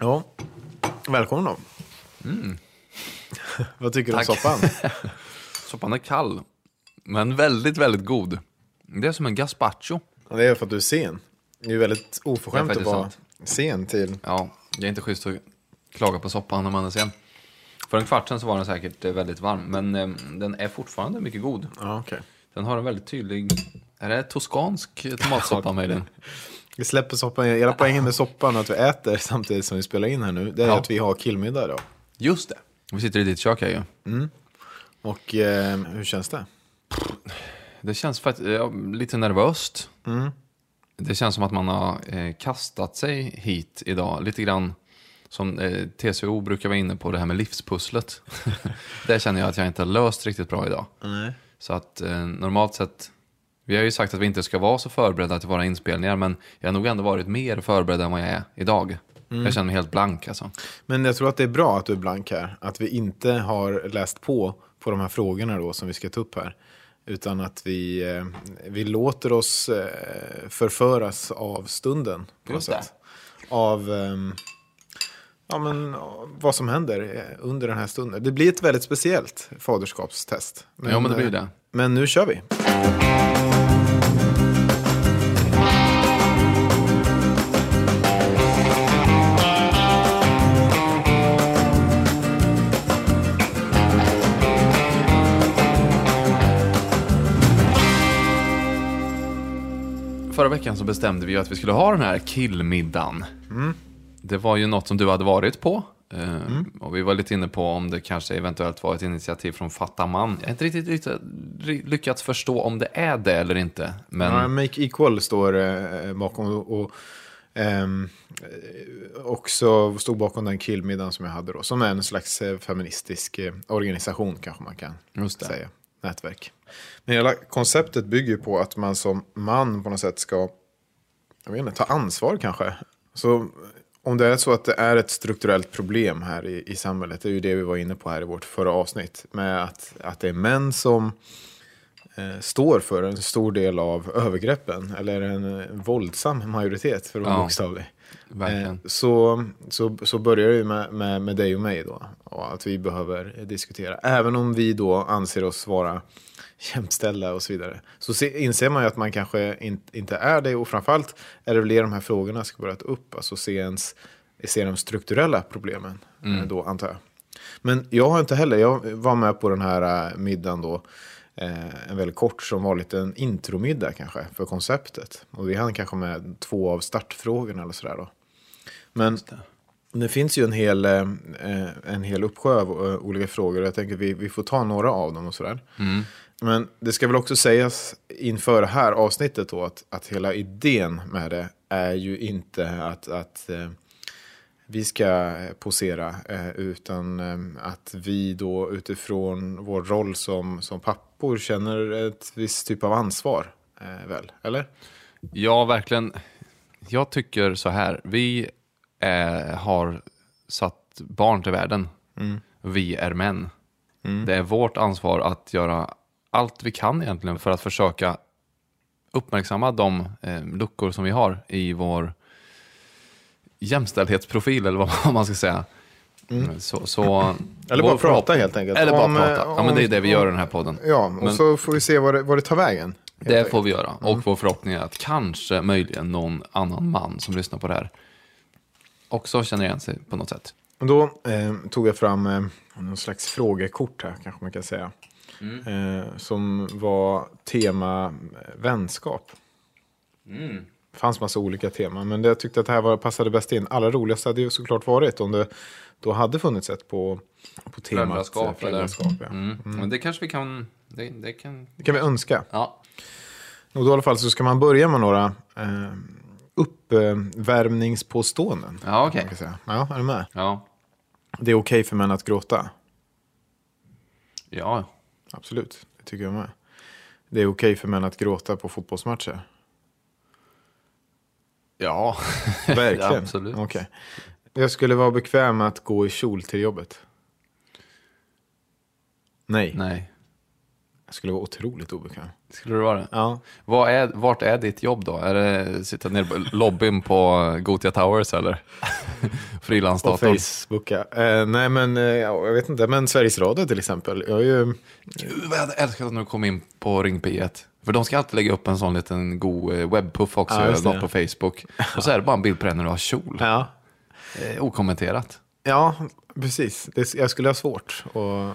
Ja, välkommen då. Vad tycker du om Mm. Tack. soppan? Soppan är kall, men väldigt, väldigt god. Det är som en gazpacho. Ja, Det är för att du är sen. Det är ju väldigt oförskämt Det är att faktiskt vara sen till... Ja, det är inte schysst att klaga på soppan när man är sen. För en kvart sedan så var den säkert eh, väldigt varm, men eh, den är fortfarande mycket god. Ja, okej. Den har en väldigt tydlig... Är det toskansk tomatsoppa möjligen? Vi släpper soppan. Hela poängen med soppan och att vi äter samtidigt som vi spelar in här nu, det är Ja. att vi har killmiddag då. Just det. Vi sitter i ditt kök här ju. Och eh, hur känns det? Det känns faktiskt ja, lite nervöst. Mm. Det känns som att man har eh, kastat sig hit idag. Lite grann som eh, TCO brukar vara inne på, det här med livspusslet. det känner jag att jag inte har löst riktigt bra idag. Nej. Så att eh, normalt sett, vi har ju sagt att vi inte ska vara så förberedda till våra inspelningar, men jag har nog ändå varit mer förberedd än vad jag är idag. Jag känner mig helt blank alltså. Men jag tror att det är bra att du är blank här. Att vi inte har läst på på de här frågorna då som vi ska ta upp här. Utan att vi, eh, vi låter oss eh, förföras av stunden. På något sätt. Av ehm, ja, men, vad som händer eh, under den här stunden. Det blir ett väldigt speciellt faderskapstest. Ja, men det blir det. Men nu kör vi. Så bestämde vi ju att vi skulle ha den här killmiddagen. Det var ju något som du hade varit på. eh, Och vi var lite inne på om det kanske eventuellt var ett initiativ från Fatta Man. Jag har inte riktigt, riktigt lyckats förstå om det är det eller inte. Men Ja, Make Equal står eh, bakom och, och eh, också stod bakom den killmiddagen som jag hade då. Som är en slags eh, feministisk organisation kanske man kan Just det. säga. Nätverk. Men hela konceptet bygger ju på att man som man på något sätt ska jag vet inte, ta ansvar kanske. Så om det är så att det är ett strukturellt problem här i, i samhället, det är ju det vi var inne på här i vårt förra avsnitt, med att, att det är män som eh, står för en stor del av övergreppen, eller en, eh, våldsam majoritet för att vara Ja, bokstavlig. Eh, så, så, så börjar det ju med, med, med dig och mig då, och att vi behöver diskutera. Även om vi då anser oss vara jämställda och så vidare. Så se, inser man ju att man kanske in, inte är det, och framförallt är det väl det de här frågorna ska börja ta upp, alltså se, ens, se de strukturella problemen eh, då, antar jag. Men jag har inte heller, jag var med på den här eh, middagen då, eh, en väldigt kort som var lite en intromiddag kanske för konceptet. Och vi hann kanske med två av startfrågorna eller sådär då. Men det. finns ju en hel, eh, en hel uppsjö av olika frågor. Jag tänker att vi, vi får ta några av dem och sådär. Men det ska väl också sägas inför det här avsnittet då att, att hela idén med det är ju inte att, att eh, vi ska posera, eh, utan eh, att vi då utifrån vår roll som, som pappor känner ett visst typ av ansvar. Väl, eller? Ja, verkligen. Jag tycker så här. Vi eh, har satt barn till världen. Vi är män. Det är vårt ansvar att göra allt vi kan egentligen för att försöka uppmärksamma de eh, luckor som vi har i vår jämställdhetsprofil, eller vad man ska säga. Så, så, Eller bara prata helt enkelt. Eller bara Om, prata. Ja, men det är det vi gör i den här podden. Ja, och Men- så får vi se vad det, vad det tar vägen. Det enkelt. får vi göra. Och vår förhoppning är att kanske, möjligen, någon annan man som lyssnar på det här också känner igen sig på något sätt. Och då eh, tog jag fram eh, någon slags frågekort här, kanske man kan säga. Eh, som var tema eh, vänskap. Det fanns massa olika teman, men det, jag tyckte att det här var, passade bäst in. Allra roligast hade ju såklart varit om det då hade funnits ett på, på temat Föräldraskap, eh, föräldraskap ja. Mm. Men det kanske vi kan... Det, det kan... Det kan vi önska. Ja. Och då i alla fall så ska man börja med några eh, uppvärmningspåståenden. Ja, okej. säga. Ja, är du med? Ja. Det är okej för män att gråta. Ja. Absolut, det tycker jag med. Det är okej för män att gråta på fotbollsmatcher. Ja. Verkligen. Ja, absolut. Okej. Jag skulle vara bekväm med att gå i kjol till jobbet. Nej, Nej. jag skulle vara otroligt obekväm. Skulle det vara det? Ja. Vad är, vart är ditt jobb då? Är det sitta nere på lobbyn på Gotia Towers eller? Och frilansdatorn. Facebooka. Eh, nej men, eh, ja, jag vet inte, men Sveriges Radio till exempel. Jag är ju, Gud vad jag hade älskat att nu kom in på Ring P1. För de ska alltid lägga upp en sån liten god eh, webbpuff också, Ja, något på Facebook. Och så är det bara en bild på dig när du har kjol. ja. Eh, okommenterat. ja, precis. Det, jag skulle ha svårt. Och,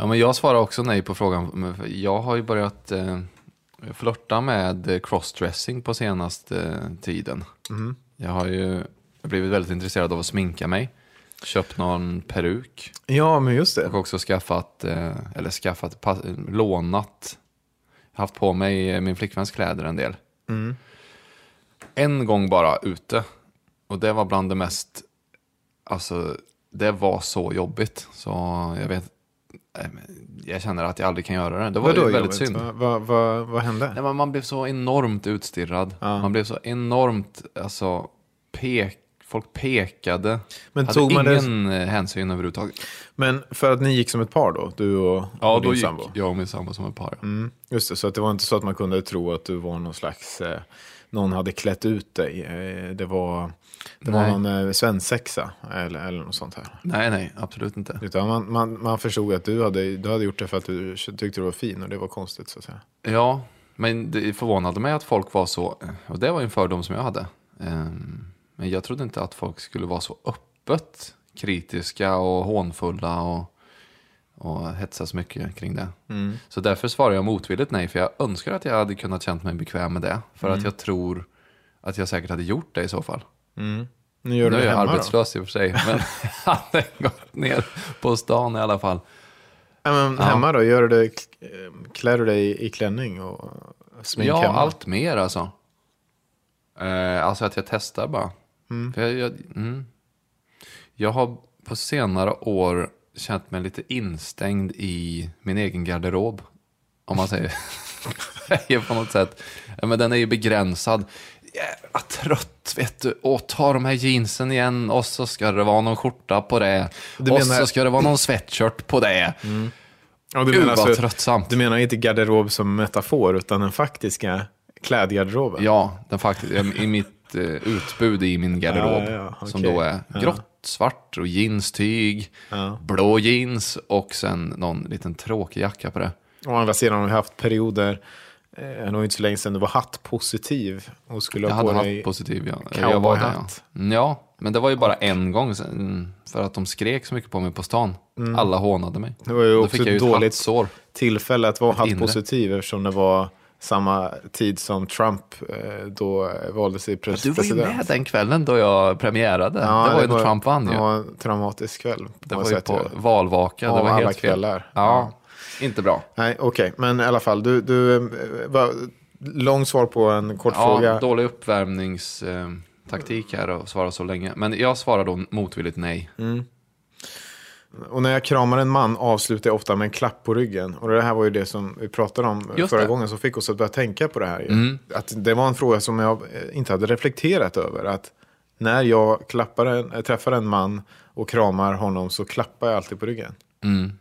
Ja, men jag svarar också nej på frågan. Jag har ju börjat eh, flörta med eh, crossdressing på senaste eh, tiden. Jag har ju blivit väldigt intresserad av att sminka mig. Köpt någon peruk. ja, men just det. Och också skaffat, eh, eller skaffat, pass, lånat. Haft på mig eh, min flickväns kläder en del. En gång bara ute. Och det var bland det mest, alltså det var så jobbigt. Så jag vet, eh, jag känner att jag aldrig kan göra det. Det var Vadå väldigt jobbigt? synd. Vad vad- vad- vad hände? Nej, man blev så enormt utstirrad. Ja. Man blev så enormt, alltså, pek, folk pekade. Men hade tog man det- ingen eh, hänsyn överhuvudtaget. Men för att ni gick som ett par då? Du och, Ja, och då din gick sambo? jag och min sambo som ett par. ja. Mm, just det, så att det var inte så att man kunde tro att du var någon slags... Eh, någon hade klätt ut dig. Eh, det var, det var Nej. någon eh, svensexa eller, eller något sånt här. Nej, nej, absolut inte. Utan man, man, man förstod att du hade, du hade gjort det för att du tyckte du var fin och det var konstigt så att säga. Ja, men det förvånade mig att folk var så, och det var en fördom som jag hade. Ehm, Men jag trodde inte att folk skulle vara så öppet kritiska och hånfulla och, och så mycket kring det. Så därför svarar jag motvilligt nej, för jag önskar att jag hade kunnat känt mig bekväm med det. För att jag tror att jag säkert hade gjort det i så fall. Nu gör Nu du är jag arbetslös i och för sig, men jag hade gått ner på stan i alla fall. då? Ja, men Hemma då? Gör du det, eh, klär du dig i klänning och smink Ja, hemma? allt mer alltså. Eh, alltså att jag testar bara. För jag, jag, mm. jag har på senare år känt mig lite instängd i min egen garderob. Om man säger, på något sätt. Ja, men den är ju begränsad. Jävla trött, vet du. Och ta de här jeansen igen och så ska det vara någon skjorta på det. Du och menar- så ska det vara någon sweatshirt på det. Ja, du, Gud menar vad alltså, tröttsamt. du menar inte garderob som metafor utan den faktiska klädgarderoben? Ja, den faktiskt, i mitt eh, utbud i min garderob. Ja, ja, Som okej. då är grått, svart och jeanstyg, blå jeans och sen någon liten tråkig jacka på det. Å andra sidan har vi haft perioder, eh, det var inte så länge sedan du var hattpositiv och skulle Jag ha på hade dig haft positiv, ja. Jag var det, ja. Mm, ja, men det var ju bara en gång sen, för att de skrek så mycket på mig på stan. Alla hånade mig. Det var ju Då också fick jag ju ett dåligt hattsår. tillfälle att vara hattpositiv eftersom det var samma tid som Trump eh, då valdes till pres- Du var ju president. med den kvällen då jag premiärade. det var ju när Trump vann ju. Det var en traumatisk kväll. Det var ju på valvaka. Av det var alla helt fel. kvällar. Ja, inte bra. Nej, okej. Men i alla fall, du, du eh, var, långt svar på en kort Ja, fråga. dålig uppvärmningstaktik här att svara så länge. Men jag svarar då motvilligt nej. Och när jag kramar en man avslutar jag ofta med en klapp på ryggen. Och det här var ju det som vi pratade om Just förra det. gången som fick oss att börja tänka på det här. Mm. Att det var en fråga som jag eh, inte hade reflekterat över. Att när jag klappar en, äh, träffar en man och kramar honom så klappar jag alltid på ryggen. Mm.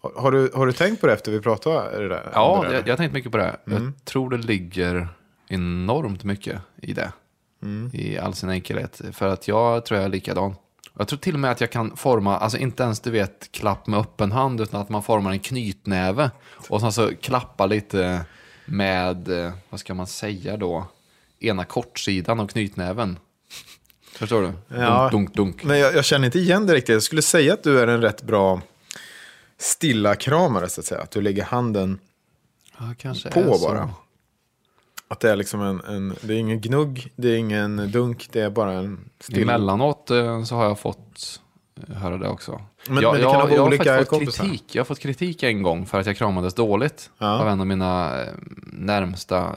Har, har, du, har du tänkt på det efter vi pratade? Det där, Ja, det jag, jag har tänkt mycket på det. Mm. Jag tror det ligger enormt mycket i det. Mm. I all sin enkelhet. För att jag tror jag är likadan. Jag tror till och med att jag kan forma, alltså inte ens du vet klapp med öppen hand, utan att man formar en knytnäve. Och sen så klappa lite med, eh, vad ska man säga då, ena kortsidan av knytnäven. Förstår du? Ja. Dunk, dunk, dunk. Men jag, jag känner inte igen det riktigt. Jag skulle säga att du är en rätt bra stilla kramare så att säga. Att du lägger handen Ja, kanske på bara. Att det är liksom en, en, det är ingen gnugg, det är ingen dunk, det är bara en still. Emellanåt eh, så har jag fått eh, höra det också. Men- jag, men det jag, varit jag har faktiskt fått kompisar. kritik. Jag har fått kritik en gång för att jag kramades dåligt Ja. av en av mina eh, närmsta,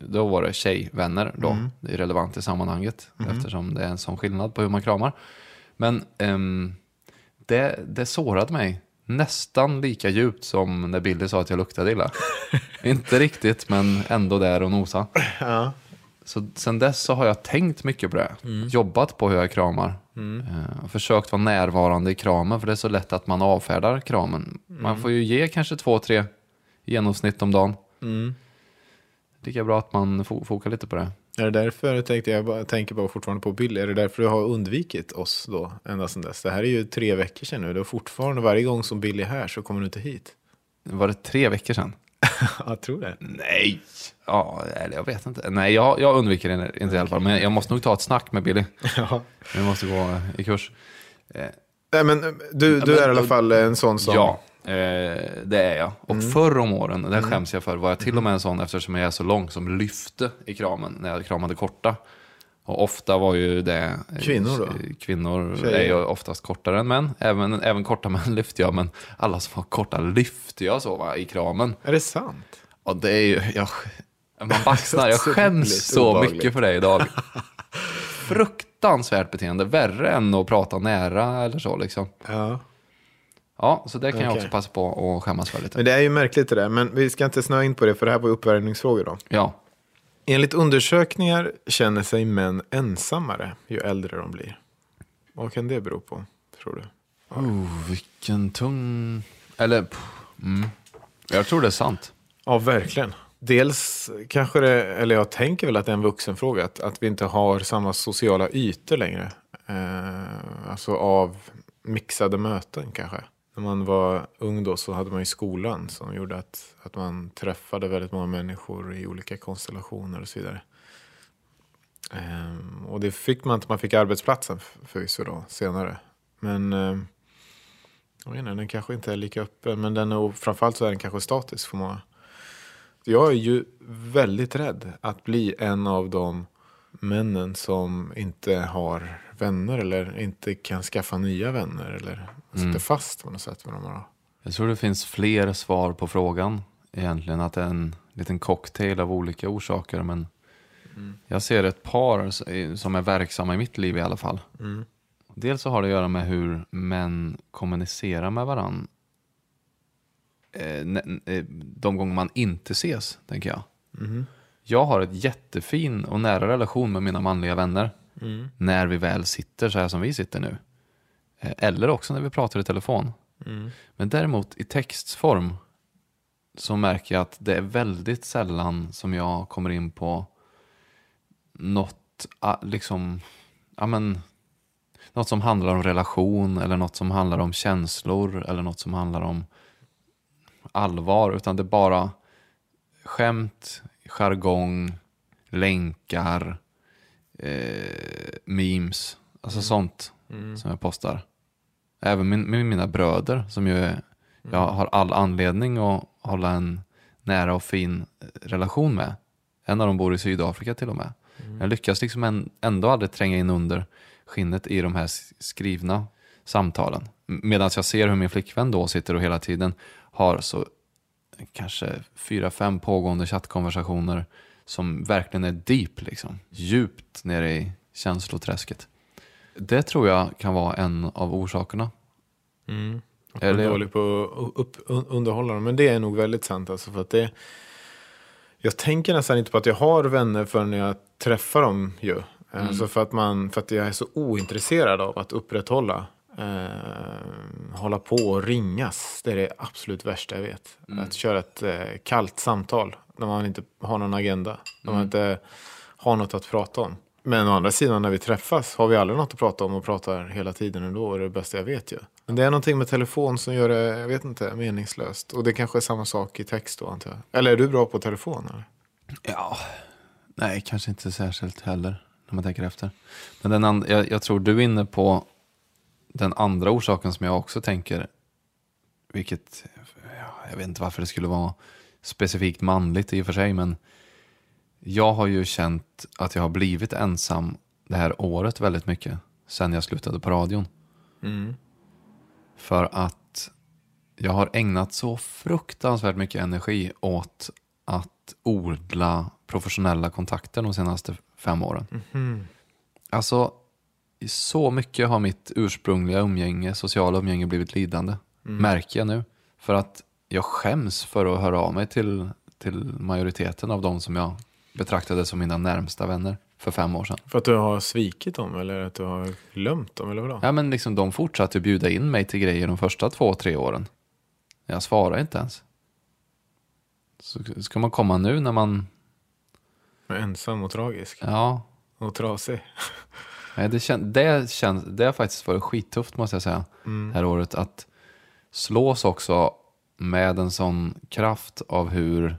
då var det tjejvänner då. Mm. Det är relevant i sammanhanget eftersom det är en sån skillnad på hur man kramar. Men ehm, det, det sårade mig nästan lika djupt som när Billy sa att jag luktade illa. Inte riktigt, men ändå där och nosa. Ja. Så sen dess så har jag tänkt mycket på det. Jobbat på hur jag kramar. Eh, och försökt vara närvarande i kramen. För det är så lätt att man avfärdar kramen. Man får ju ge kanske två, tre genomsnitt om dagen. Lika bra att man fo- fokar lite på det. Är det därför, tänkte jag, bara, tänker bara fortfarande på Billy, är det därför du har undvikit oss då ända sedan dess? Det här är ju tre veckor sedan nu, det är fortfarande varje gång som Billy är här så kommer du inte hit. Var det tre veckor sedan? jag tror det. Nej. Ja, eller jag vet inte. Nej, jag, jag undviker det inte i alla fall. Men jag måste nog ta ett snack med Billy. Ja. Vi måste gå i kurs. Eh, Nej, men du, du är i alla fall en sån som... Ja, det är jag. Och förr om åren, det skäms jag för, var jag till och med en sån eftersom jag är så lång som lyfte i kramen när jag kramade korta. Och ofta var ju det... eh, Kvinnor då? Kvinnor Tjejer? är ju oftast kortare än män. Även, även korta män lyfte jag, men alla som var korta lyfte jag så va, i kramen. Är det sant? Och det är ju... Jag, man baxnar. Jag skäms så obehagligt. mycket för det idag. Fruktansvärt beteende. Värre än att prata nära eller så liksom. Ja. Ja, så det kan jag Okej. också passa på att skämmas för lite. Men det är ju märkligt det där, men vi ska inte snöa in på det för det här var uppvärmningsfrågor då. Ja. Enligt undersökningar känner sig män ensammare ju äldre de blir. Vad kan det bero på, tror du? Oh, vilken tung... Eller, mm. Jag tror det är sant. Ja, verkligen. Dels kanske det, eller jag tänker väl att det är en vuxenfråga, att, att vi inte har samma sociala ytor längre. Eh, alltså av mixade möten kanske. När man var ung då så hade man ju skolan som gjorde att, att man träffade väldigt många människor i olika konstellationer och så vidare. Eh, och det fick man inte, man fick arbetsplatsen förvisso då senare. Men eh, jag vet inte, den kanske inte är lika öppen, men den är, framförallt så är den kanske statisk för många. Jag är ju väldigt rädd att bli en av de männen som inte har vänner eller inte kan skaffa nya vänner eller sitter fast på något sätt med de här. Jag tror det finns fler svar på frågan egentligen. Att det är en liten cocktail av olika orsaker. Men jag ser ett par som är verksamma i mitt liv i alla fall. Dels så har det att göra med hur män kommunicerar med varann. Eh, eh, de gånger man inte ses, tänker jag. Jag har ett jättefin och nära relation med mina manliga vänner. När vi väl sitter så här som vi sitter nu. Eh, Eller också när vi pratar i telefon. Men däremot i textform så märker jag att det är väldigt sällan som jag kommer in på något, ah, liksom, ja men, något som handlar om relation eller något som handlar om känslor eller något som handlar om allvar. Utan det är bara skämt, jargong, länkar, eh, memes, alltså sånt som jag postar. Även min, med mina bröder som ju är, jag har all anledning att hålla en nära och fin eh, relation med. En av dem bor i Sydafrika till och med. Jag lyckas liksom ändå aldrig tränga in under skinnet i de här skrivna samtalen. Medan jag ser hur min flickvän då sitter och hela tiden har så kanske fyra, fem pågående chattkonversationer som verkligen är deep, liksom. djupt nere i känsloträsket. Det tror jag kan vara en av orsakerna. Mm. Att man är dålig på att upp, un- underhålla dem. Men det är nog väldigt sant. Alltså för att det, jag tänker nästan inte på att jag har vänner förrän jag träffar dem. Ju. Alltså för, att man, för att jag är så ointresserad av att upprätthålla. Eh, hålla på och ringas. Det är det absolut värsta jag vet. Att köra ett eh, kallt samtal. När man inte har någon agenda. När man inte har något att prata om. Men å andra sidan när vi träffas har vi aldrig något att prata om och pratar hela tiden ändå. Och det är det bästa jag vet ju. Men det är någonting med telefon som gör det, jag vet inte, meningslöst. Och det kanske är samma sak i text då antar jag. Eller är du bra på telefon? Eller? Ja, nej, kanske inte särskilt heller när man tänker efter. Men den and- jag, jag tror du är inne på den andra orsaken som jag också tänker, vilket, ja, jag vet inte varför det skulle vara specifikt manligt i och för sig, men jag har ju känt att jag har blivit ensam det här året väldigt mycket, sen jag slutade på radion. För att jag har ägnat så fruktansvärt mycket energi åt att odla professionella kontakter de senaste fem åren. Alltså, i så mycket har mitt ursprungliga umgänge, sociala umgänge blivit lidande. Märker jag nu. För att jag skäms för att höra av mig till, till majoriteten av de som jag betraktade som mina närmsta vänner för fem år sedan. För att du har svikit dem eller att du har glömt dem eller vadå? Ja, men liksom, de fortsatte att bjuda in mig till grejer de första två, tre åren. Jag svarar inte ens. Så ska man komma nu när man Ensam och tragisk. Ja, Och trasig. Nej, det, kän, det, känns, det har faktiskt varit skittufft måste jag säga. Det här året. Att slås också med en sån kraft av hur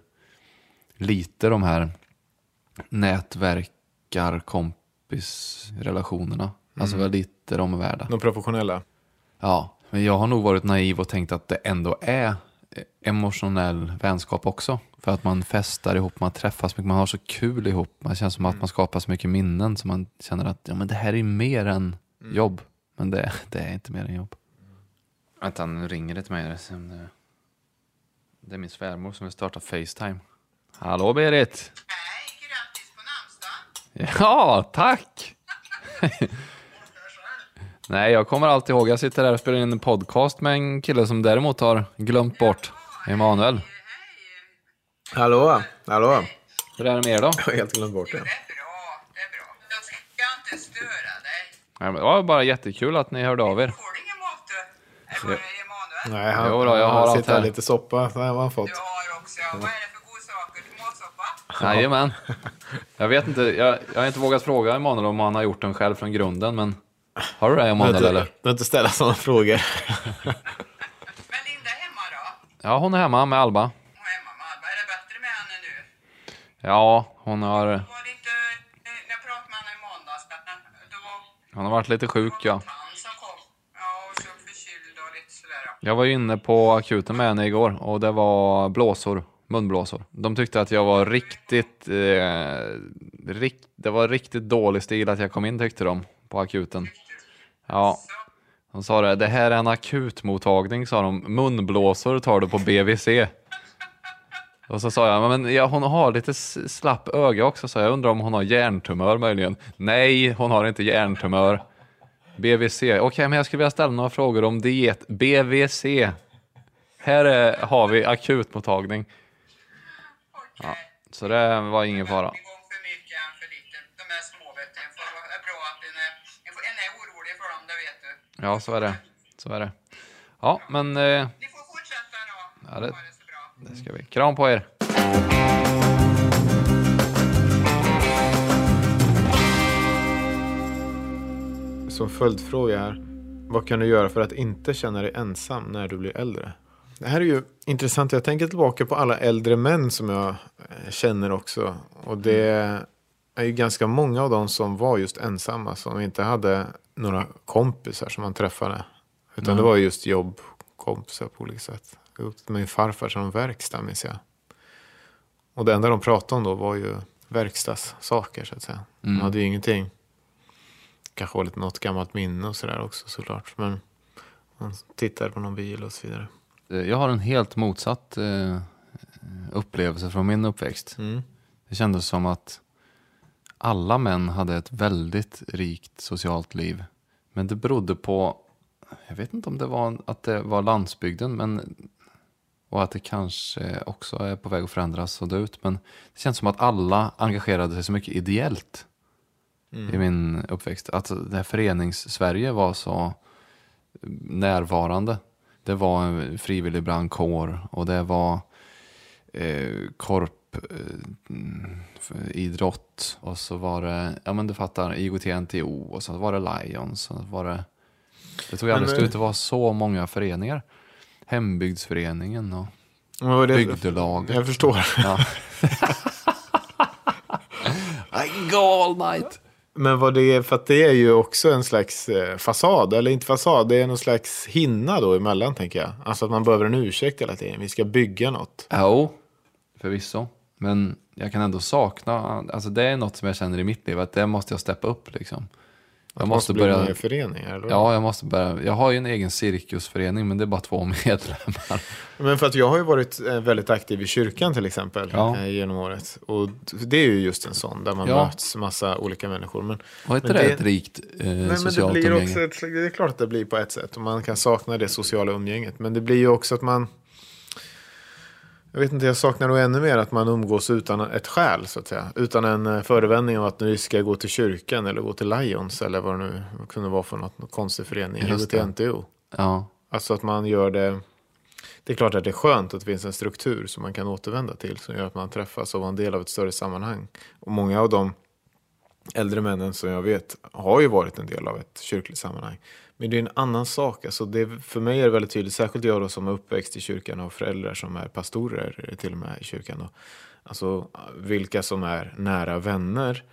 lite de här nätverkarkompisrelationerna, alltså vad lite de är värda. De professionella. Ja, men jag har nog varit naiv och tänkt att det ändå är emotionell vänskap också. För att man festar ihop, man träffas mycket, man har så kul ihop. Man känns som att man skapar så mycket minnen så man känner att ja, men det här är mer än jobb. Men det, det är inte mer än jobb. Vänta, nu ringer det till mig. Det- Det är min svärmor som vill starta Facetime. Hallå Berit! Nej, grattis på namnsdagen. Ja, tack! Nej, jag kommer alltid ihåg. Jag sitter där och spelar in en podcast med en kille som däremot har glömt bort Emanuel. Hej. Hallå, hallå. Hur är det med er då? Jag har helt glömt bort Det det. är bra, det är bra. Jag ska inte störa dig. Nej, men Det var bara jättekul att ni hörde av er. Får du ingen mat du? Är det Emanuel? Nej, han, Jo då, jag har han sitter här här. lite soppa. Det har han fått. Du har också. Vad är det för godsaker? Tomatsoppa? Jajamän. Jag vet inte, jag, jag har inte vågat fråga Emanuel om han har gjort den själv från grunden, men har du det Emanuel eller? Du behöver inte ställa sådana frågor. Men Linda är hemma då? Ja, hon är hemma med Alba. Hon är hemma med Alba. Är det bättre med henne nu? Ja, hon har, Var det inte... eh, När jag pratade med henne i måndags, då hon har varit lite sjuk ja. lite. Jag var ju inne på akuten med henne igår och det var blåsor, munblåsor. De tyckte att jag var riktigt, eh, rikt, det var riktigt dålig stil att jag kom in tyckte de på akuten. Ja, de sa det, det här är en akutmottagning sa de, munblåsor tar du på BVC. Och så sa jag, men ja, hon har lite slapp öga också, så jag undrar om hon har hjärntumör möjligen. Nej, hon har inte hjärntumör. BVC. Okej, men jag skulle vilja ställa några frågor om diet. BVC. Här är, har vi akutmottagning. Ja, Så det var ingen fara. Ja, så är det. Så är det. Ja, men eh, Ni får fortsätta då. Ja, det- det så bra. det ska vi. Kram på er. Som följdfråga här. Vad kan du göra för att inte känna dig ensam när du blir äldre? Det här är ju intressant. Jag tänker tillbaka på alla äldre män som jag eh, känner också. Och det är ju ganska många av dem som var just ensamma. Som inte hade några kompisar som man träffade. Utan det var just jobbkompisar på olika sätt. Jag gick till min farfar som verkstad minns jag. Och det enda de pratade om då var ju verkstadssaker så att säga. De hade ju ingenting kanske var lite något gammalt minne och sådär också såklart. Men man tittar på någon bil och så vidare. Eh, Jag har en helt motsatt eh, upplevelse från min uppväxt. Mm. Det kändes som att alla män hade ett väldigt rikt socialt liv. Men det berodde på, jag vet inte om det var att det var landsbygden, men och att det kanske också är på väg att förändras och dö ut. Men det känns som att alla engagerade sig så mycket ideellt i min uppväxt. Att det här förenings-Sverige var så närvarande. Det var en frivillig brandkår och det var eh, korp, för idrott och så var det, ja men du fattar, IOGT-NTO och så var det Lions och så var det, det tog aldrig Men, slut, det var så många föreningar. Hembygdsföreningen och Vad det? bygdelaget. Jag förstår. Ja. All night. Men vad det är, för att det är ju också en slags eh, fasad, eller inte fasad, det är någon slags hinna då emellan tänker jag. Alltså att man behöver en ursäkt hela tiden, vi ska bygga något. Jo, förvisso. Men jag kan ändå sakna, alltså det är något som jag känner i mitt liv, att det måste jag steppa upp liksom. Jag måste bli med börja, i föreningar. Eller? ja jag måste börja, jag har ju en egen cirkusförening men det är bara två medlemmar. Men för att jag har ju varit eh, väldigt aktiv i kyrkan till exempel Ja. eh, genom året. Och det är ju just en sån där man Ja. möts massa olika människor. Men, Var inte det, det- ett rikt eh, Nej, men det socialt blir umgänge? också ett, det är klart att det blir på ett sätt. Och man kan sakna det sociala umgänget. Men det blir ju också att man... Jag vet inte, jag saknar nog ännu mer att man umgås utan ett skäl så att säga. Utan en eh, förevändning av att nu ska jag gå till kyrkan eller gå till Lions eller vad det nu kunde vara för något, något konstig förening. Eller gå till. NTO. Ja, Alltså att man gör det Det är klart att det är skönt att det finns en struktur som man kan återvända till som gör att man träffas och var en del av ett större sammanhang. Och många av de äldre männen som jag vet har ju varit en del av ett kyrkligt sammanhang. Men det är en annan sak. Alltså det, för mig är det väldigt tydligt, särskilt jag då som är uppväxt i kyrkan och föräldrar som är pastorer till och med i kyrkan. Då. Alltså vilka som är nära vänner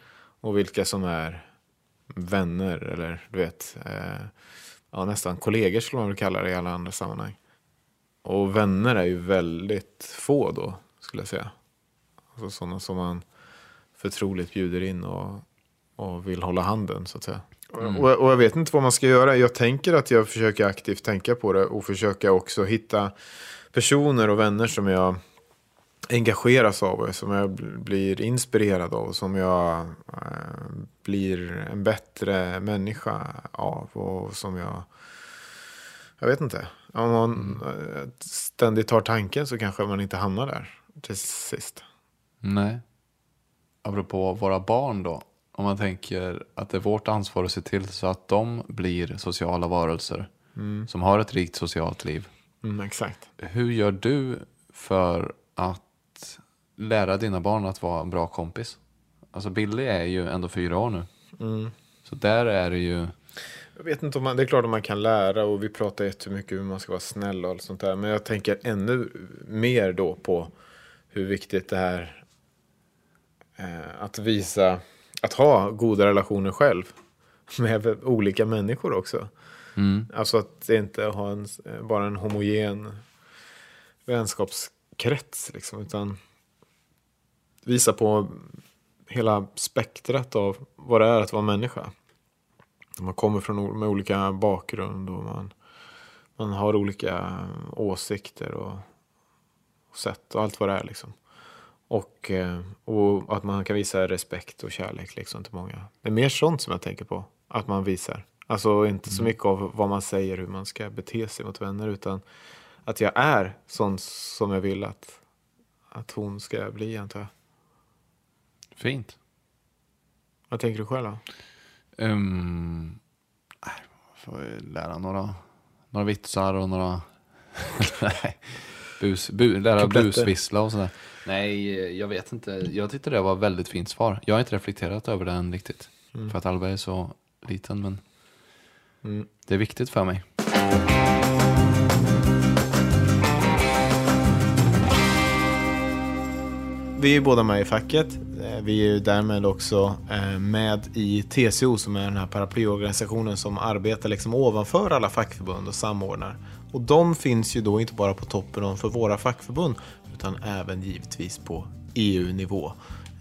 och vilka som är vänner eller du vet, eh, ja, nästan kollegor skulle man väl kalla det i alla andra sammanhang. Och vänner är ju väldigt få då, skulle jag säga. Alltså sådana som man förtroligt bjuder in och, och vill hålla handen, så att säga. Mm. Och, och, jag vet inte vad man ska göra. Jag tänker att jag försöker aktivt tänka på det och försöka också hitta personer och vänner som jag engageras av, och som jag blir inspirerad av, som jag eh, blir en bättre människa av och som jag... Jag vet inte. Om man mm. ständigt tar tanken så kanske man inte hamnar där till sist. Nej. Apropå våra barn då. Om man tänker att det är vårt ansvar att se till så att de blir sociala varelser. Mm. Som har ett rikt socialt liv. Mm, exakt. Hur gör du för att lära dina barn att vara en bra kompis? Alltså Billy är ju ändå fyra år nu. Mm. Så där är det ju... Jag vet inte om man, det är klart att man kan lära och vi pratar jättemycket hur man ska vara snäll och allt sånt där. Men jag tänker ännu mer då på hur viktigt det är eh, att visa, att ha goda relationer själv. Med olika människor också. Mm. Alltså att inte ha en, bara en homogen vänskapskrets liksom. Utan visa på hela spektrat av vad det är att vara människa. Man kommer från med olika bakgrund och man, man har olika åsikter och, och sätt och allt vad det är. Liksom. Och, eh, och att man kan visa respekt och kärlek liksom, till många. Det är mer sånt som jag tänker på att man visar. Alltså inte så mm. mycket av vad man säger, hur man ska bete sig mot vänner, utan att jag är sån som jag vill att, att hon ska bli, antar jag. Fint. Vad tänker du själv då? Um, får lära några, några vitsar och några... nej, bus, bu, lära busvissla och sådär. Nej, jag vet inte. Jag tyckte det var ett väldigt fint svar. Jag har inte reflekterat över det än riktigt. Mm. För att Alba är så liten, men mm. det är viktigt för mig. Vi är båda med i facket. Eh, vi är ju därmed också eh, med i TCO som är den här paraplyorganisationen som arbetar liksom ovanför alla fackförbund och samordnar. Och de finns ju då inte bara på toppen för våra fackförbund utan även givetvis på EU-nivå.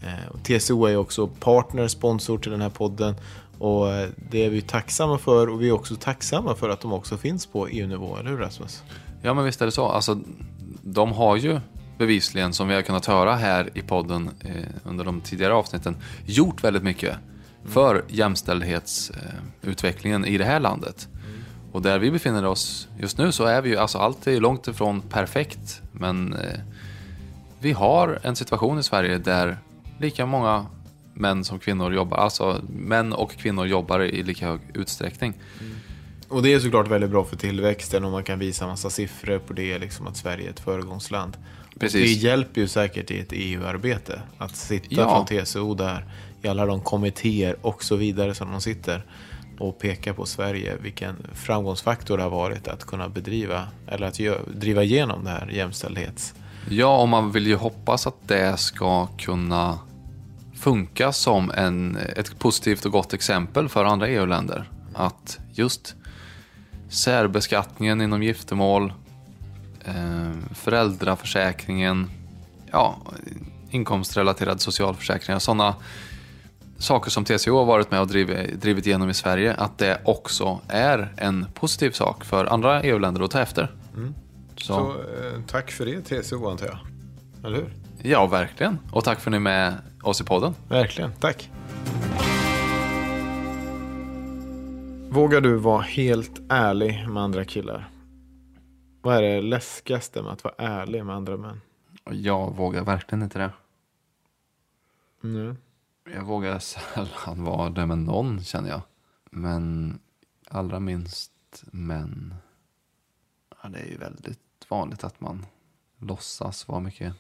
Eh, TCO är ju också partner, sponsor till den här podden och det är vi tacksamma för och vi är också tacksamma för att de också finns på EU-nivå, eller hur Rasmus? Ja men visst är det så. Alltså, de har ju bevisligen, som vi har kunnat höra här i podden eh, under de tidigare avsnitten, gjort väldigt mycket mm. för jämställdhetsutvecklingen i det här landet. Mm. Och där vi befinner oss just nu så är vi ju, alltså allt är långt ifrån perfekt, men eh, vi har en situation i Sverige där lika många män som kvinnor jobbar, alltså män och kvinnor jobbar i lika hög utsträckning. Mm. Och det är såklart väldigt bra för tillväxten om man kan visa massa siffror på det, liksom att Sverige är ett föregångsland. Precis. Det hjälper ju säkert i ett EU-arbete att sitta ja. från TCO där i alla de kommittéer och så vidare som de sitter och peka på Sverige, vilken framgångsfaktor det har varit att kunna bedriva eller att driva igenom det här jämställdhets... Ja, och man vill ju hoppas att det ska kunna funka som en, ett positivt och gott exempel för andra EU-länder. Att just särbeskattningen inom giftermål, föräldraförsäkringen, ja, inkomstrelaterade socialförsäkringar, sådana saker som TCO har varit med och drivit, drivit igenom i Sverige, att det också är en positiv sak för andra EU-länder att ta efter. Mm. Så, Så eh, tack för det TCO antar jag, eller hur? Ja, verkligen. Och tack för att ni är med oss i podden. Verkligen, tack. Vågar du vara helt ärlig med andra killar? Vad är det läskigaste med att vara ärlig med andra män? Jag vågar verkligen inte det. Mm. Jag vågar sällan vara det med någon känner jag. Men allra minst män. Ja, det är ju väldigt vanligt att man låtsas vara mycket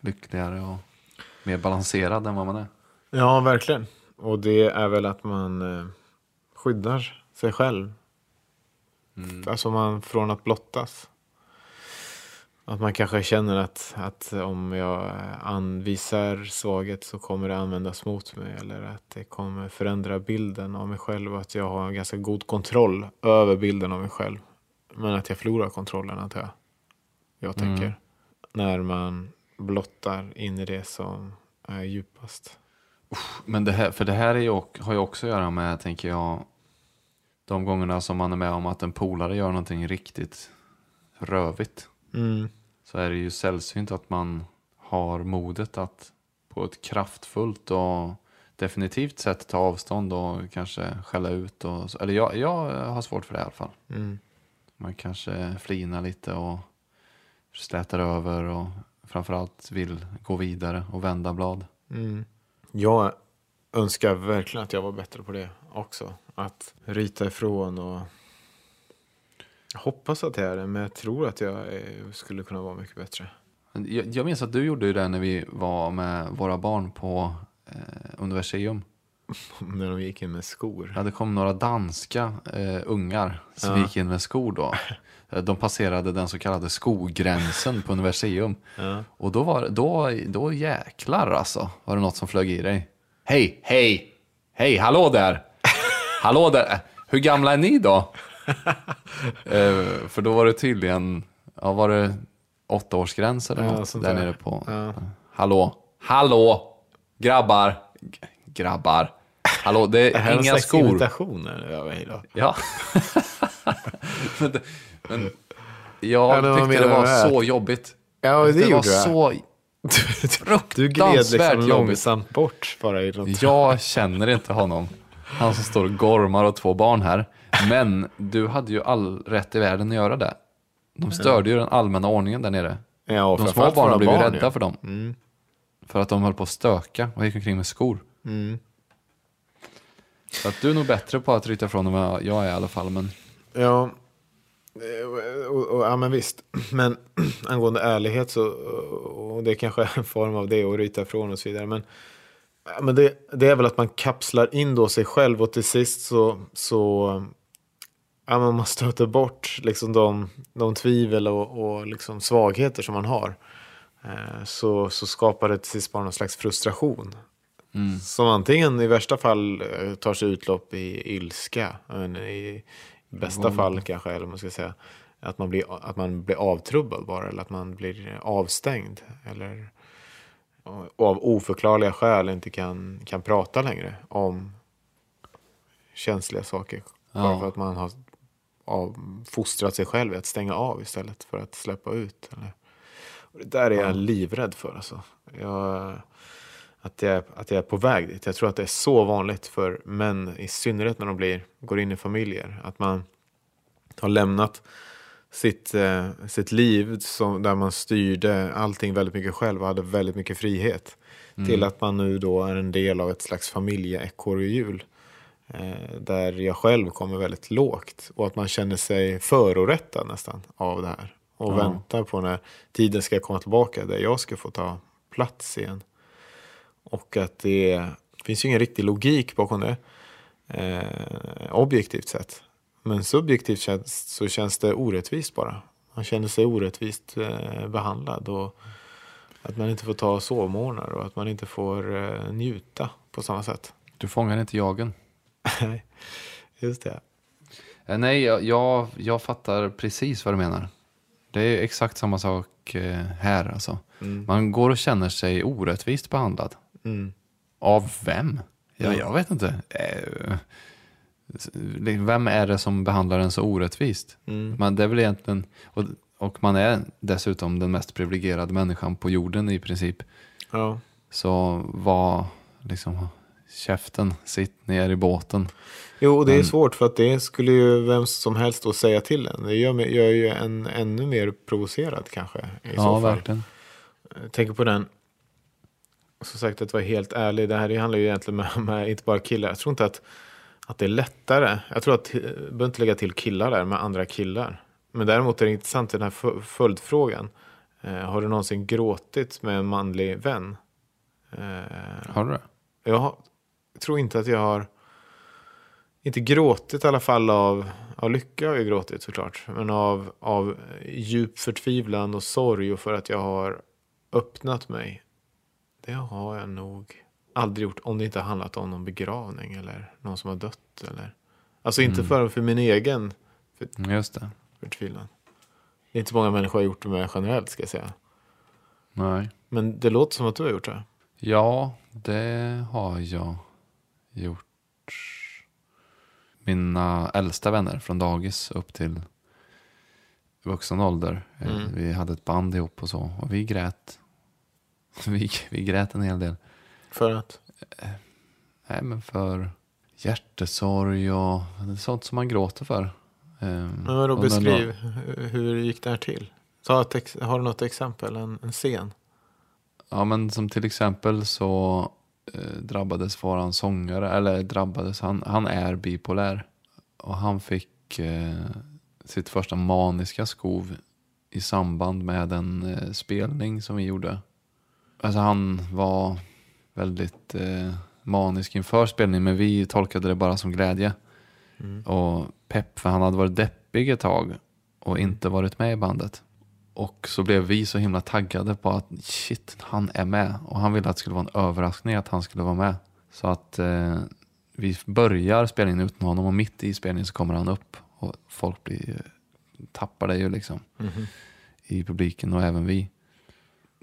lyckligare och mer balanserad än vad man är. Ja, verkligen. Och det är väl att man eh, skyddar sig själv. Alltså man från att blottas. Att man kanske känner att, att om jag anvisar svaghet så kommer det användas mot mig. Eller att det kommer förändra bilden av mig själv. Och att jag har en ganska god kontroll över bilden av mig själv. Men att jag förlorar kontrollen antar jag. Jag tänker. När man blottar in i det som är djupast. Men det här, för det här är ju, har ju också att göra med, tänker jag, de gångerna som man är med om att en polare gör någonting riktigt rövigt. Mm. Så är det ju sällsynt att man har modet att på ett kraftfullt och definitivt sätt ta avstånd och kanske skälla ut. Och, eller jag, jag har svårt för det i alla fall. Mm. Man kanske flinar lite och slätar över och framförallt vill gå vidare och vända blad. Mm. Jag önskar verkligen att jag var bättre på det också. Att ryta ifrån och jag hoppas att jag är det, men jag tror att jag skulle kunna vara mycket bättre. Jag, jag minns att du gjorde det när vi var med våra barn på eh, Universium. När de gick in med skor. Ja, det kom några danska eh, ungar som Ja. gick in med skor då. Eh, De passerade den så kallade skogränsen på Universium. Ja. Och då var då, då jäklar alltså, var det något som flög i dig. Hej, hej, hej, hallå där! Hallå där! Hur gamla är ni då? eh, för då var det tydligen, ja var det åttaårsgräns eller Ja, något där där. nere på. Ja. Hallå, hallå, grabbar, G- grabbar. Hallå, det Det här är är en inga slags skor. imitationer över mig då. Ja. men, det- men Ja, jag vad tyckte det var här? så jobbigt. Ja, det, det var gjorde jag. så Du gled fruktansvärt liksom långsamt bort bara i. Jag känner inte honom. Han som står och gormar och två barn här. Men du hade ju all rätt i världen att göra det. De störde ju den allmänna ordningen där nere. Ja, De små barnen blev ju barn, rädda ja. för dem. Mm. För att de höll på att stöka och gick omkring med skor. Mm. Så att du är nog bättre på att ryta ifrån än vad jag är i alla fall. Men Ja, eh, och, och, ja men visst. Men angående ärlighet så, och det är kanske är en form av det, och ryta ifrån och så vidare. Men, men det, det är väl att man kapslar in då sig själv och till sist så, så ja, man stöter bort liksom de, de tvivel och, och liksom svagheter som man har. Eh, Så, så skapar det till sist bara någon slags frustration. Som antingen i värsta fall eh, tar sig utlopp i ilska. I, bästa fall kanske, eller man ska säga. Att man, blir, att man blir avtrubbad bara. Eller att man blir avstängd. Eller och av oförklarliga skäl inte kan, kan prata längre om känsliga saker. Bara Ja. för att man har av, fostrat sig själv i att stänga av istället för att släppa ut. Eller. Och det där är jag livrädd för. Alltså. Jag, att, jag, att jag är på väg dit. Jag tror att det är så vanligt för män, i synnerhet när de blir, går in i familjer. Att man har lämnat sitt, eh, sitt liv som, där man styrde allting väldigt mycket själv och hade väldigt mycket frihet. Till att man nu då är en del av ett slags familjeekorrehjul. Eh, där jag själv kommer väldigt lågt. Och att man känner sig förorättad nästan av det här. Och Ja. väntar på när tiden ska komma tillbaka där jag ska få ta plats igen. Och att det finns ju ingen riktig logik bakom det. Eh, objektivt sett. Men subjektivt känns, så känns det orättvist bara. Man känner sig orättvist eh, behandlad. Och att man inte får ta sovmorgnar och att man inte får eh, njuta på samma sätt. du fångar inte jagen. Nej, Just det. Eh, Nej, jag, jag, jag fattar precis vad du menar. Det är exakt samma sak eh, här alltså. Man går och känner sig orättvist behandlad. Mm. Av vem? Ja, jag vet inte. Eh, Vem är det som behandlar en så orättvist? Mm. Man, det är väl egentligen, och, och man är dessutom den mest privilegierade människan på jorden i princip. Ja. Så var liksom käften, sitt ner i båten. Jo, och det är Men- svårt för att det skulle ju vem som helst då säga till en. Det gör, mig, gör ju en ännu mer provocerad kanske. I så Ja, fall. verkligen. Jag tänker på den. Som sagt, att vara helt ärlig. Det här handlar ju egentligen med, med inte bara killar. Jag tror inte att, att det är lättare. Jag tror att, jag behöver inte lägga till killar där med andra killar. Men däremot är det intressant den här följdfrågan. Eh, har du någonsin gråtit med en manlig vän? Eh, Har du det? jag har, tror inte att jag har... Inte gråtit i alla fall av, av lycka har jag gråtit såklart. Men av, av djup förtvivlan och sorg och för att jag har öppnat mig. Det har jag nog aldrig gjort. Om det inte har handlat om någon begravning eller någon som har dött. Eller... Alltså inte för, för min egen Just det. förtvivlan. Det är inte många människor har gjort det med generellt ska jag säga. Nej. Men det låter som att du har gjort det. Ja, det har jag gjort. Mina äldsta vänner från dagis upp till vuxen ålder. Eh, Mm. Vi hade ett band ihop och så. Och vi grät. Vi, vi grät en hel del. För att? Nej, men för hjärtesorg och sånt som man gråter för. Eh, Men vadå, beskriv. Hur, hur gick det här till? Ta ett har du något exempel? En, en scen? Ja, men som till exempel så eh, drabbades våran sångare, eller drabbades, han, han är bipolär. Och han fick eh, sitt första maniska skov i samband med en eh, spelning som vi gjorde. Alltså han var väldigt eh, manisk inför spelningen, men vi tolkade det bara som glädje. Och pepp, för han hade varit deppig ett tag och inte varit med i bandet. Och så blev vi så himla taggade på att shit, han är med. Och han ville att det skulle vara en överraskning att han skulle vara med. Så att eh, vi börjar spelningen utan honom och mitt i spelningen så kommer han upp. Och folk blir, tappar det ju liksom i publiken och även vi.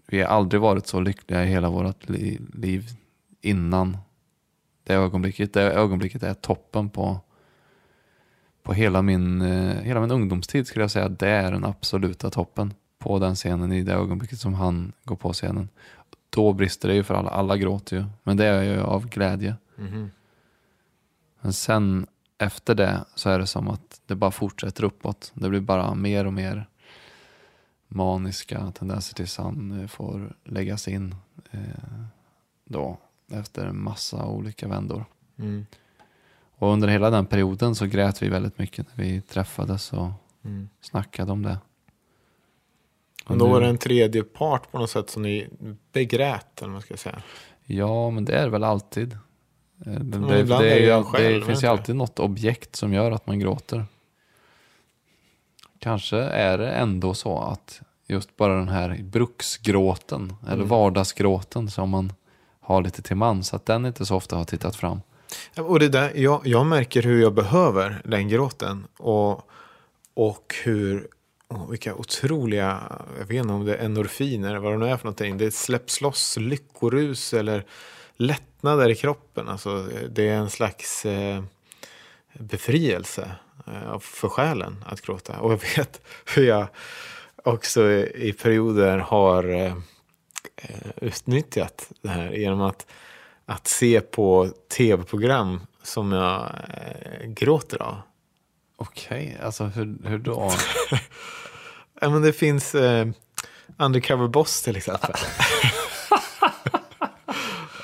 Vi har aldrig varit så lyckliga i hela vårt li liv innan det ögonblicket. Det ögonblicket är toppen på, på hela, min, eh, hela min ungdomstid skulle jag säga. Det är den absoluta toppen på den scenen i det ögonblicket som han går på scenen. Då brister det ju för alla. Alla gråter ju. Men det är ju av glädje. Men sen efter det så är det som att det bara fortsätter uppåt. Det blir bara mer och mer maniska tendenser tills han eh, får läggas in eh, då efter en massa olika vändor. Mm. Och under hela den perioden så grät vi väldigt mycket när vi träffades och Mm. snackade om det. Och Men då nu- var det en tredje part på något sätt som ni begrät, eller man ska säga. Ja, men det är det väl alltid. Eh, Det, det, det, ju själv, det finns ju alltid något objekt som gör att man gråter. Kanske är det ändå så att just bara den här bruksgråten, eller Mm. vardagsgråten som man har lite till mans, att den inte så ofta har tittat fram. Och det där, jag, jag märker hur jag behöver den gråten. Och, och hur, och vilka otroliga, jag vet inte om det är endorfiner, vad det nu är för någonting. Det släpps loss lyckorus eller lättnader i kroppen. Alltså, det är en slags eh, befrielse eh, för själen att gråta. Och jag vet hur jag också i, i perioder har eh, eh utnyttjat det här genom att, att se på tv-program som jag eh, gråter av. Okej, alltså hur, hur då? Ja, men det finns eh, Undercover Boss till exempel.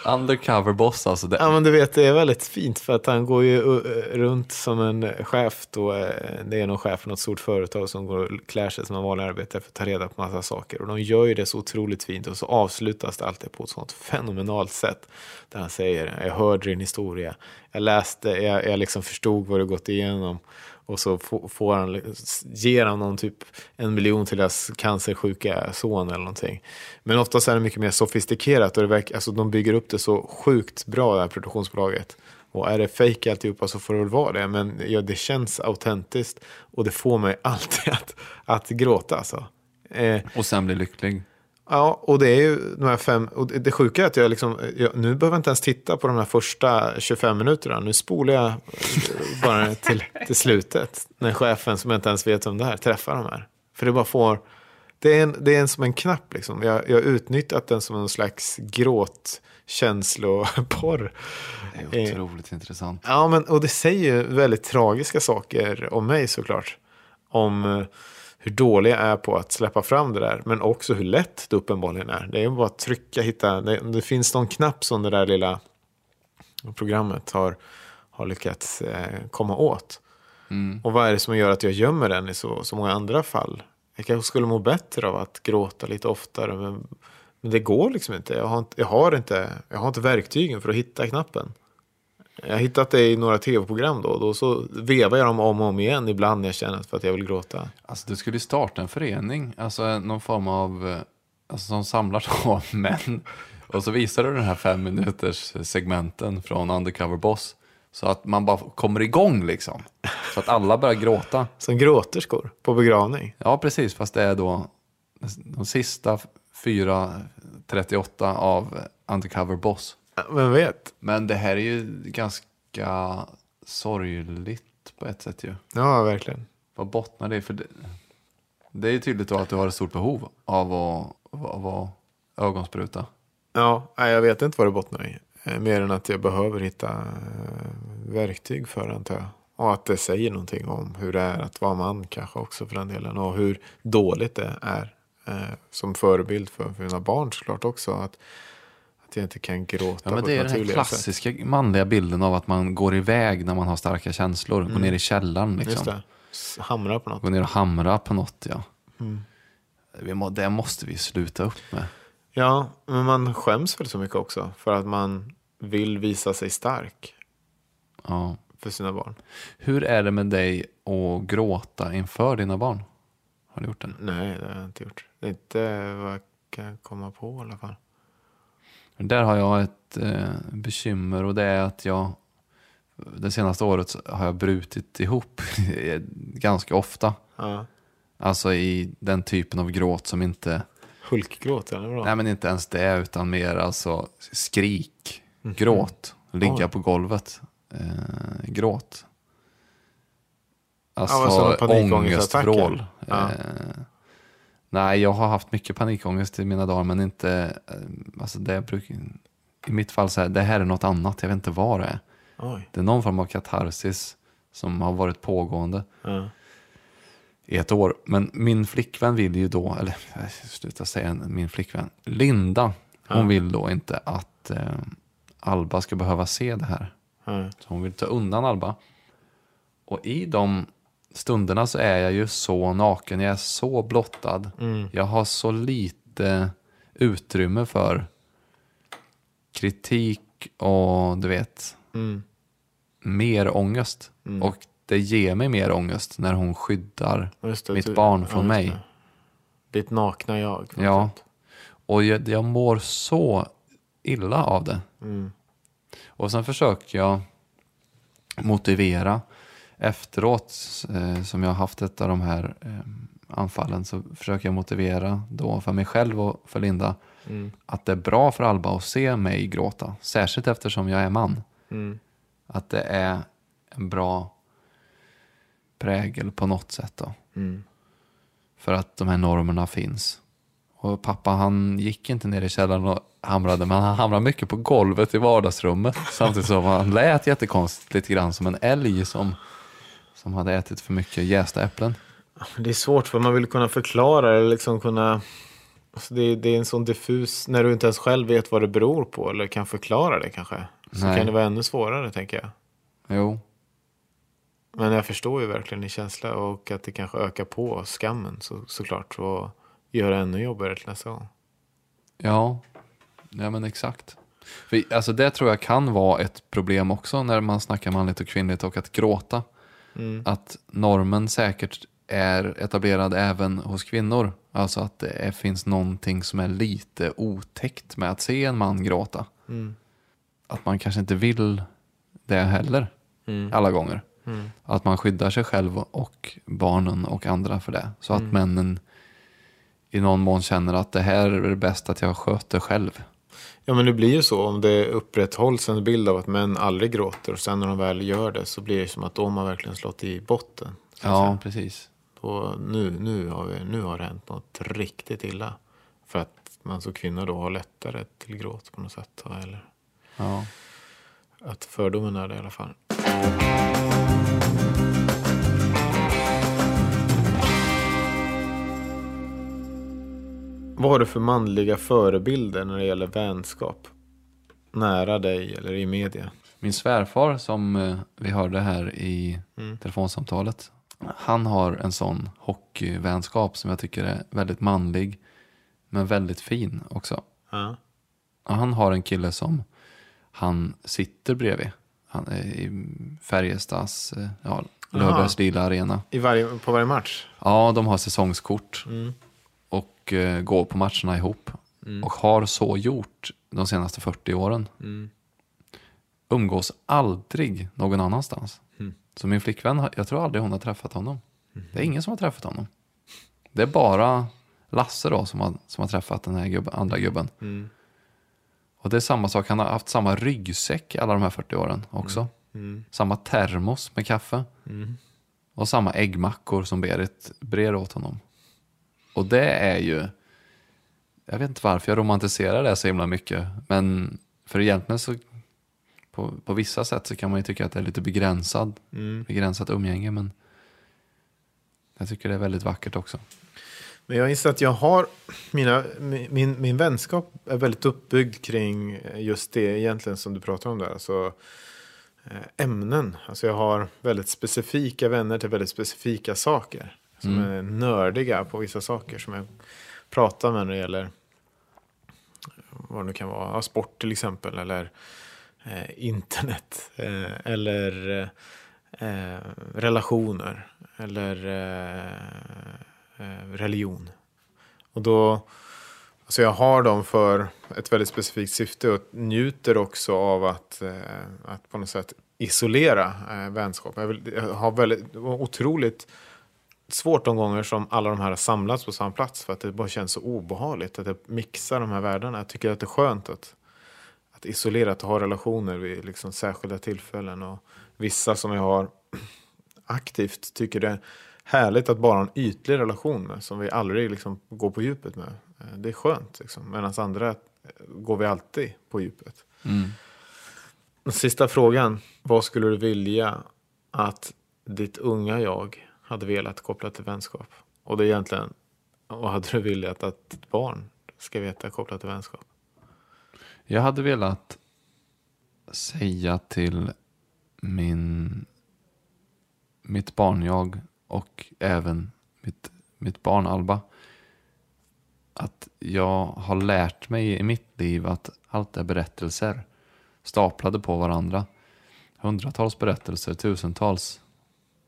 Undercover boss alltså. Det, Ja men du vet det är väldigt fint för att han går ju uh, runt som en chef då. Eh, det är någon chef för något stort företag som går och klär sig som en vanlig arbetare för att ta reda på massa saker. Och de gör ju det så otroligt fint och så avslutas det alltid på ett sånt fenomenalt sätt. Där han säger, jag hörde din historia, jag läste, jag, jag liksom förstod vad du gått igenom. Och så får, han, ger han någon typ en miljon till deras cancersjuka son eller någonting. Men oftast är det mycket mer sofistikerat och det verkar, alltså de bygger upp det så sjukt bra det här produktionsbolaget. Och är det fejk alltihopa så får det väl vara det. Men ja, det känns autentiskt och det får mig alltid att, att gråta alltså. Eh, och sen bli lycklig. Ja, och det är ju de här fem, och det sjuka är att jag liksom, jag, nu behöver jag inte ens titta på de här första 25 minuterna. Nu spolar jag bara till, till slutet. När chefen, som jag inte ens vet om det här, träffar de här. För det bara får, det är en, det är en som en knapp liksom. Jag, jag har utnyttjat den som en slags gråt känsloporr. Det är Eh, otroligt intressant. Ja, men, och det säger ju väldigt tragiska saker om mig såklart. Om eh, hur dålig jag är på att släppa fram det där. Men också hur lätt det uppenbarligen är. Det är bara att trycka, hitta. Det, det finns någon knapp som det där lilla programmet har, har lyckats eh, komma åt. Och vad är det som gör att jag gömmer den i så, så många andra fall? Jag kanske skulle må bättre av att gråta lite oftare. Men, men det går liksom inte. Jag har inte, jag, har inte. jag har inte verktygen för att hitta knappen. Jag har hittat det i några tv-program då. Då så vevar jag dem om och om igen ibland när jag känner för att jag vill gråta. Alltså du skulle starta en förening, alltså någon form av, alltså som samlar då män. Och så visar du den här fem minuters segmenten från Undercover Boss. Så att man bara kommer igång liksom. Så att alla börjar gråta. Som gråterskor på begravning. Ja, precis. Fast det är då de sista 4.38 av Undercover Boss. Vem vet? Men det här är ju ganska sorgligt på ett sätt ju. Ja, verkligen. Vad bottnar det? För det, det är ju tydligt då att du har ett stort behov av att, av att ögonspruta. Ja, jag vet inte vad det bottnar i. Eh, Mer än att jag behöver hitta eh, verktyg för det, antar jag. Och att det säger någonting om hur det är att vara man kanske också för den delen. Och hur dåligt det är eh, som förebild för, för mina barn såklart också. Att, att jag inte kan gråta Ja, men det är den här naturligare sätt. klassiska manliga bilden av att man går iväg när man har starka känslor. Går ner i källaren Mm. Liksom. Hamra på något. Går ner och hamrar på något ja. Mm. Må, det måste vi sluta upp med. Ja, men man skäms väl så mycket också. För att man vill visa sig stark Ja. för sina barn. Hur är det med dig att gråta inför dina barn? Har du gjort det? Nej, det har jag inte gjort. Det är inte vad jag kan komma på i alla fall. Där har jag ett eh, bekymmer och det är att jag det senaste året har jag brutit ihop ganska ofta. Ja. Alltså i den typen av gråt som inte, Hulkgråt, eller vadå? nej men inte ens det utan mer alltså skrik, gråt, ligga Oj. på golvet, eh, gråt. Ja, Alltså panikångestattacker? ångestvrål. Ja. Eh, nej, jag har haft mycket panikångest i mina dagar men inte, eh, alltså det brukar, i mitt fall så här, det här är något annat, jag vet inte vad det är. Oj. Det är någon form av katarsis som har varit pågående Ja. i ett år. Men min flickvän vill ju då, eller nej, sluta säga min flickvän, Linda, hon Ja. vill då inte att eh, Alba ska behöva se det här. Ja. Så hon vill ta undan Alba. Och i de stunderna så är jag ju så naken, jag är så blottad. Mm. Jag har så lite utrymme för kritik och du vet, Mm. mer ångest. Och det ger mig mer ångest när hon skyddar det, mitt du- barn från mig. det. Ditt nakna jag. Ja. sätt. Och jag, jag mår så illa av det. Mm. Och sen försöker jag motivera efteråt, eh, som jag har haft ett av de här eh, anfallen, så försöker jag motivera då för mig själv och för Linda Mm. att det är bra för Alba att se mig gråta. Särskilt eftersom jag är man. Mm. Att det är en bra prägel på något sätt då. Mm. För att de här normerna finns. Och pappa han gick inte ner i källaren och hamrade, men han hamrade mycket på golvet i vardagsrummet. Samtidigt som han lät jättekonstigt, lite grann som en älg som, som hade ätit för mycket jästa äpplen. Det är svårt för man vill kunna förklara eller liksom kunna... Alltså det, är, det är en sån diffus... När du inte ens själv vet vad det beror på eller kan förklara det kanske. Så Nej. kan det vara ännu svårare tänker jag. Jo, Men jag förstår ju verkligen din känsla och att det kanske ökar på skammen så, såklart. Och gör det ännu jobbigare till nästa gång. ja, ja men exakt. För, alltså det tror jag kan vara ett problem också när man snackar manligt och kvinnligt och att gråta. Att normen säkert är etablerad även hos kvinnor. Alltså att det är, finns någonting som är lite otäckt med att se en man gråta. Att man kanske inte vill det heller alla gånger. Att man skyddar sig själv och barnen och andra för det. Så att männen i någon mån känner att det här är det bäst att jag sköter själv. Ja men det blir ju så om det upprätthålls en bild av att män aldrig gråter och sen när de väl gör det så blir det som att de har verkligen slått i botten. Ja, precis. Då, nu, nu, har vi, nu har det hänt något riktigt illa. För att man som kvinna då har lättare till gråt på något sätt. Eller Ja. att fördomen är det i alla fall. Vad har du för manliga förebilder när det gäller vänskap? Nära dig eller i media? Min svärfar som eh, vi hörde här i Mm. telefonsamtalet. Han har en sån hockeyvänskap som jag tycker är väldigt manlig. Men väldigt fin också. Ja, Han har en kille som han sitter bredvid. Han är i Färjestads, eh, ja, Löfbergs lila arena. I varje, på varje match? Ja, de har säsongskort Mm. Och eh, går på matcherna ihop. Och har så gjort de senaste 40 åren. Mm. Umgås aldrig någon annanstans. Mm. Så min flickvän, jag tror aldrig hon har träffat honom. Det är ingen som har träffat honom. Det är bara Lasse då som har, som har träffat den här gubben, andra gubben. Mm. Och det är samma sak, han har haft samma ryggsäck alla de här 40 åren också. Mm. Samma termos med kaffe. Mm. Och samma äggmackor som Berit brer åt honom. Och det är ju, jag vet inte varför jag romantiserar det så himla mycket. Men för egentligen så, på, på vissa sätt så kan man ju tycka att det är lite begränsad, Mm. begränsat umgänge. Men jag tycker det är väldigt vackert också. Men jag inser att jag har, mina, min, min vänskap är väldigt uppbyggd kring just det egentligen som du pratar om där. Alltså eh, ämnen. Alltså jag har väldigt specifika vänner till väldigt specifika saker. Som är nördiga på vissa saker som jag pratar med när det gäller vad det nu kan vara, sport till exempel. Eller eh, internet. Eh, eller eh, relationer. Eller eh, eh, religion. Och då, alltså jag har dem för ett väldigt specifikt syfte och njuter också av att, eh, att på något sätt isolera vänskap. Jag, vill, jag har väldigt otroligt svårt de gånger som alla de här har samlats på samma plats för att det bara känns så obehagligt att jag mixar de här världarna. Jag tycker att det är skönt att, att isolera, att ha relationer vid liksom särskilda tillfällen. Och vissa som jag har aktivt tycker det är härligt att bara ha en ytlig relation med som vi aldrig liksom går på djupet med. Eh, Det är skönt liksom. Medan andra eh, går vi alltid på djupet. Den sista frågan. Vad skulle du vilja att ditt unga jag hade velat koppla till vänskap? Och det är egentligen, vad hade du velat att ett barn ska veta kopplat till vänskap? Jag hade velat säga till min, mitt barn-jag och även mitt, mitt barn Alba att jag har lärt mig i mitt liv att allt är berättelser staplade på varandra. Hundratals berättelser, tusentals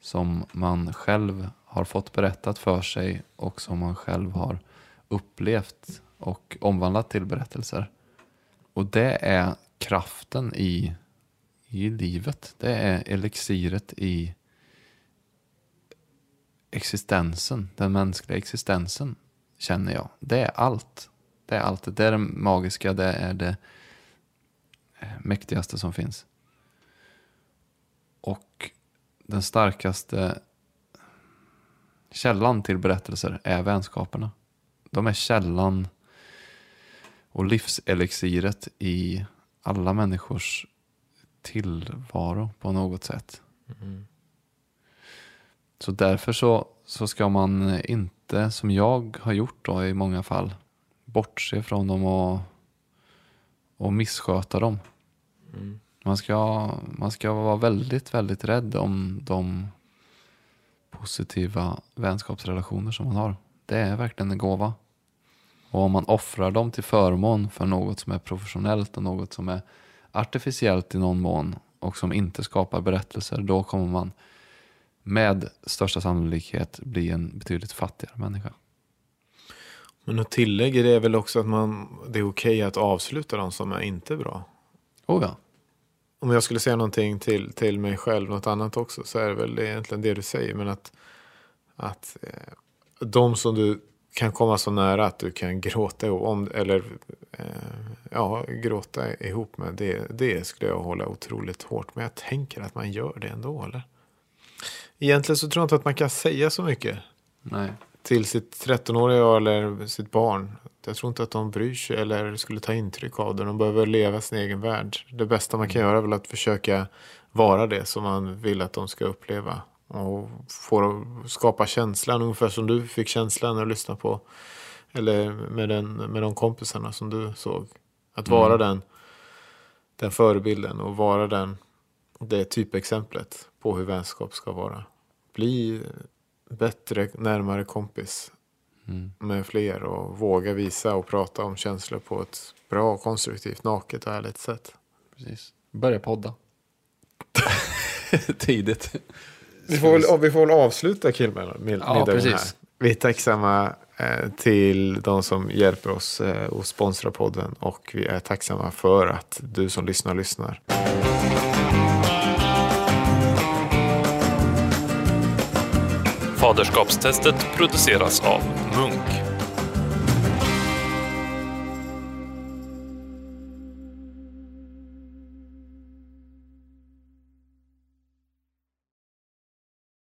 som man själv har fått berättat för sig och som man själv har upplevt och omvandlat till berättelser. Och det är kraften i, i livet. Det är elixiret i existensen, den mänskliga existensen, känner jag. Det är allt. Det är allt. Det är det magiska, det är det eh, mäktigaste som finns. Och den starkaste källan till berättelser är vänskaperna. De är källan och livselixiret i alla människors tillvaro på något sätt. Så därför så, så ska man inte, som jag har gjort då i många fall, bortse från dem och, och missköta dem. Man, ska, man ska vara väldigt, väldigt rädd om de positiva vänskapsrelationer som man har. Det är verkligen en gåva. Och om man offrar dem till förmån för något som är professionellt och något som är artificiellt i någon mån och som inte skapar berättelser, då kommer man med största sannolikhet bli en betydligt fattigare människa. Men att tillägga det är väl också att man, det är okej att avsluta de som är inte bra. Oh ja. Om jag skulle säga någonting till, till mig själv, något annat också, så är det väl egentligen det du säger. Men att, att eh, de som du kan komma så nära att du kan gråta ihop, om, eller eh, ja, gråta ihop med, det, det skulle jag hålla otroligt hårt. Men jag tänker att man gör det ändå, eller? Egentligen så tror jag inte att man kan säga så mycket Nej till sitt 13-åriga jag eller sitt barn. Jag tror inte att de bryr sig eller skulle ta intryck av det. De behöver leva sin egen värld. Det bästa man kan göra är väl att försöka vara det som man vill att de ska uppleva. Och få skapa känslan, ungefär som du fick känslan när du lyssnade på. Eller med, den, med de kompisarna som du såg. Att vara den, den förebilden och vara den det typexemplet på hur vänskap ska vara. Bli bättre, närmare kompis med fler och våga visa och prata om känslor på ett bra, konstruktivt, naket och ärligt sätt. Precis. Börja podda. Tidigt. Vi får väl, vi får väl avsluta killmiddagen Ja, här. precis. Vi är tacksamma eh, till de som hjälper oss eh, och sponsrar podden och vi är tacksamma för att du som lyssnar lyssnar. Faderskapstestet produceras av Munk.